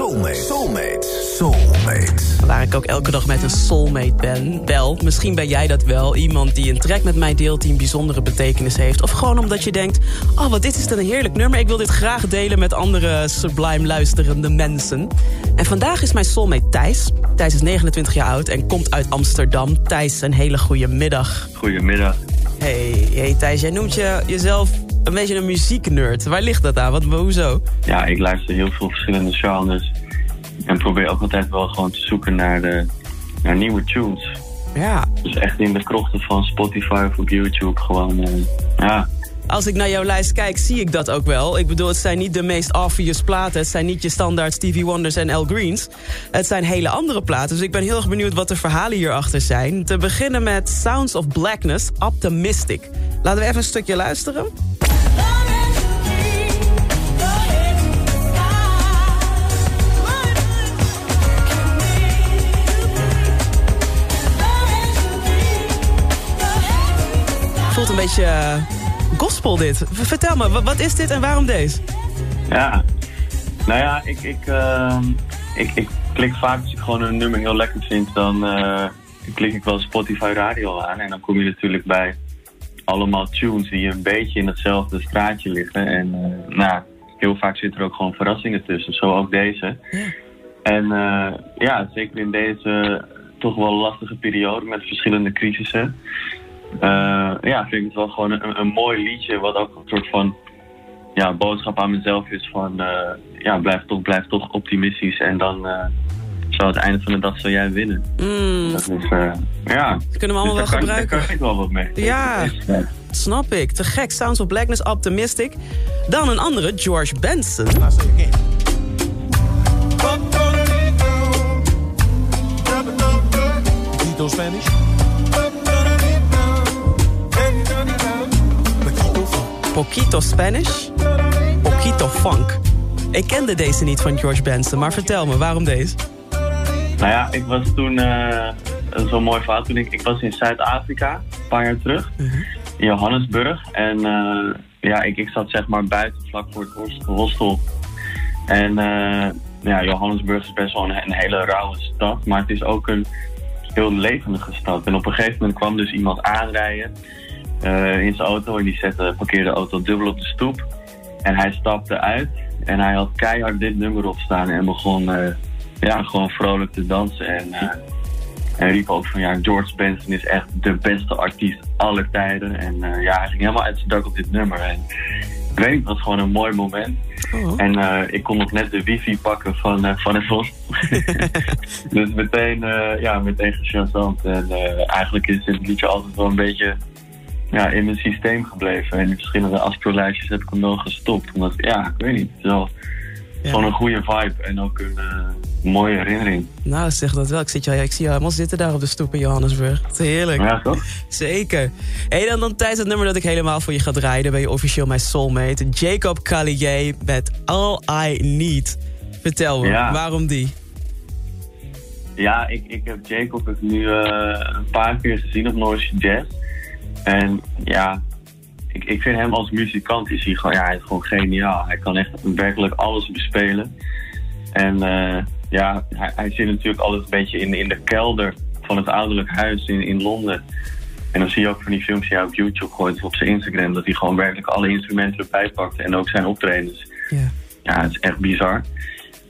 Soulmate. Soulmate. Soulmate. Waar ik ook elke dag met een soulmate ben. Wel, misschien ben jij dat wel. Iemand die een track met mij deelt die een bijzondere betekenis heeft. Of gewoon omdat je denkt, oh wat dit is dan een heerlijk nummer. Ik wil dit graag delen met andere sublime luisterende mensen. En vandaag is mijn soulmate Thijs. Thijs is 29 jaar oud en komt uit Amsterdam. Thijs, een hele goede middag. Goedemiddag. Hey, hey Thijs, jij noemt je, jezelf een beetje een muzieknerd. Waar ligt dat aan? Wat, hoezo? Ja, ik luister heel veel verschillende genres. En probeer ook altijd wel gewoon te zoeken naar, de, naar nieuwe tunes. Ja. Dus echt in de krochten van Spotify of op YouTube gewoon, uh, ja. Als ik naar jouw lijst kijk, zie ik dat ook wel. Ik bedoel, het zijn niet de meest obvious platen. Het zijn niet je standaard Stevie Wonders en Al Greens. Het zijn hele andere platen. Dus ik ben heel erg benieuwd wat de verhalen hierachter zijn. Te beginnen met Sounds of Blackness, Optimistic. Laten we even een stukje luisteren. Een beetje uh, gospel dit. Vertel me, wat is dit en waarom deze? Ja, nou ja, ik, ik, uh, ik, ik klik vaak als ik gewoon een nummer heel lekker vind, dan uh, klik ik wel Spotify radio aan. En dan kom je natuurlijk bij allemaal tunes die een beetje in hetzelfde straatje liggen. En uh, nou, heel vaak zitten er ook gewoon verrassingen tussen, zo ook deze. Ja. En ja, zeker in deze toch wel lastige periode met verschillende crisissen. Uh, ja, vind ik het wel gewoon een, een, mooi liedje wat ook een soort van ja, boodschap aan mezelf is van ja, blijf toch, blijf toch optimistisch en dan zo aan het einde van de dag zal jij winnen. Mm. Dat is, uh, ja. Dat kunnen we allemaal dus wel kan, gebruiken. Daar kan ik wel wat mee. Ja, snap ik. Te gek. Sounds of Blackness, Optimistic. Dan een andere, George Benson. Spanish. Poquito Spanish, Poquito Funk. Ik kende deze niet van George Benson, maar vertel me, waarom deze? Nou ja, ik was toen, uh, zo'n mooi verhaal, toen ik, ik was in Zuid-Afrika, een paar jaar terug, uh -huh. in Johannesburg. En uh, ja, ik, ik zat zeg maar buiten, vlak voor het hostel. En uh, ja, Johannesburg is best wel een, een, hele rauwe stad, maar het is ook een heel levendige stad. En op een gegeven moment kwam dus iemand aanrijden in zijn auto en die zette, parkeerde de auto dubbel op de stoep. En hij stapte uit en hij had keihard dit nummer opstaan en begon ja, gewoon vrolijk te dansen. En uh, hij riep ook van ja, George Benson is echt de beste artiest aller tijden. En uh, ja, hij ging helemaal uit zijn dak op dit nummer. En ik weet niet, het was gewoon een mooi moment. Oh. En uh, ik kon nog net de wifi pakken van, van het bos. dus meteen, ja, meteen gechantant. En eigenlijk is dit liedje altijd wel een beetje ja, in mijn systeem gebleven. En in verschillende afspeellijstjes heb ik hem nog gestopt. Omdat, ja, ik weet niet, het is wel ja. gewoon een goede vibe. En ook een mooie herinnering. Nou, zeg dat wel. Ik, zit, ja, ik zie jou helemaal zitten daar op de stoep in Johannesburg. Is heerlijk. Ja, toch? Zeker. Hey, dan, dan tijdens het nummer dat ik helemaal voor je ga draaien... dan ben je officieel mijn soulmate. Jacob Collier met All I Need. Vertel me, ja. waarom die? Ja, ik, ik heb Jacob nu uh, een paar keer gezien op Noordse Jazz. En ja, ik, ik vind hem als muzikant is hij gewoon, ja, hij is gewoon geniaal. Hij kan echt werkelijk alles bespelen. En uh, ja, hij, hij, zit natuurlijk altijd een beetje in, in de kelder van het ouderlijk huis in, in Londen. En dan zie je ook van die films die hij op YouTube gooit of op zijn Instagram... dat hij gewoon werkelijk alle instrumenten erbij pakt en ook zijn optredens. Ja, ja het is echt bizar.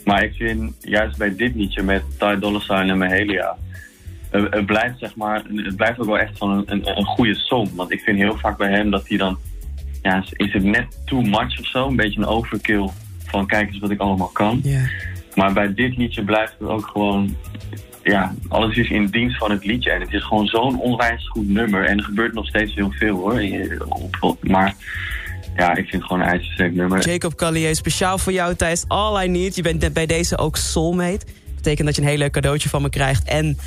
Maar ik vind juist bij dit liedje met Ty Dolla Sign en Mahalia... Het blijft zeg maar, het blijft ook wel echt van een, een, een goede song. Want ik vind heel vaak bij hem dat hij dan... Ja, is het net too much of zo? Een beetje een overkill van kijk eens wat ik allemaal kan. Maar bij dit liedje blijft het ook gewoon... Ja, alles is in dienst van het liedje. En het is gewoon zo'n onwijs goed nummer. En er gebeurt nog steeds heel veel hoor. Maar ja, ik vind het gewoon een ijzersterk nummer. Jacob Collier, speciaal voor jou Thijs. All I Need. Je bent bij deze ook soulmate. Dat betekent dat je een hele cadeautje van me krijgt. En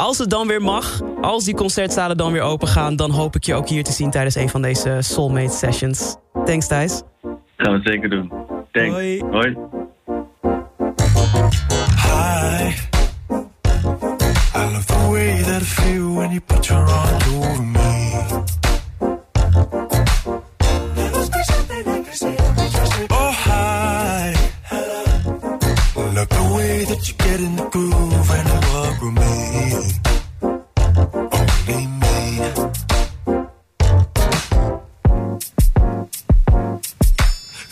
als het dan weer mag, als die concertzalen dan weer open gaan... dan hoop ik je ook hier te zien tijdens een van deze soulmate sessions. Thanks Thijs. Gaan we zeker doen. Thanks. Hoi. Hoi. Hi. I love the way that I feel when you put your arms over me. Way that you get in the groove and walk with me. Only me.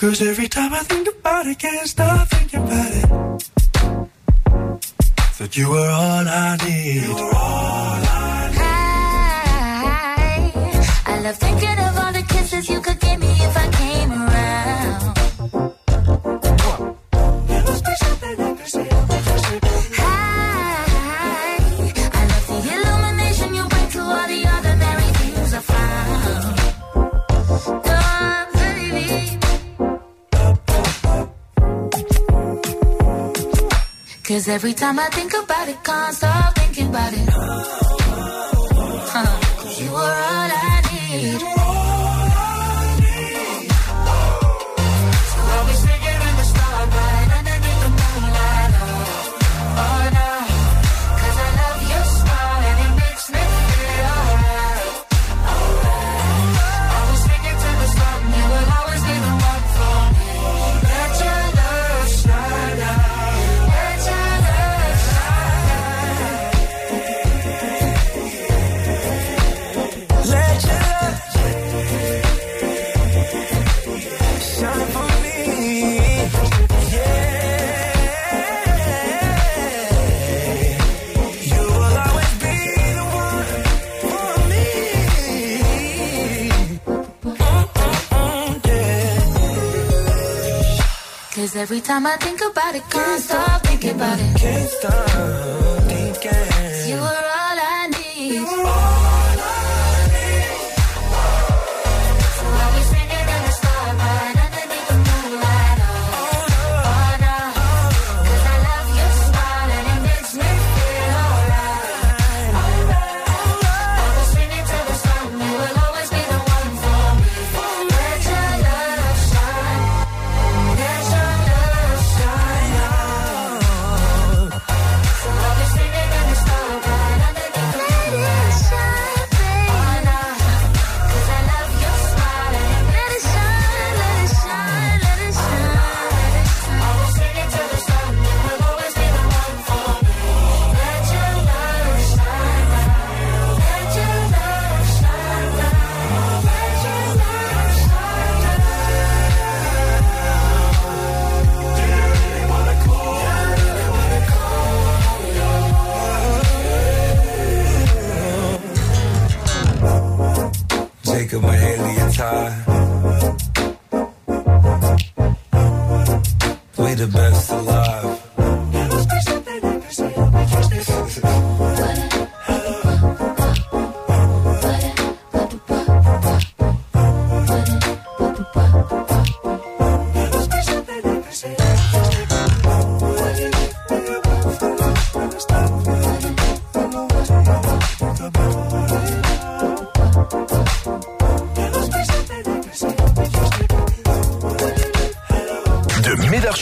Cause every time I think about it, can't stop thinking about it. That you were all I need. You were all I I, I love thinking of all the kisses you could give every time I think about it, can't stop thinking about it. Cause every time I think about it, can't stop thinking about it. Can't stop thinking. Jacob Mahalia tie. We the best alive.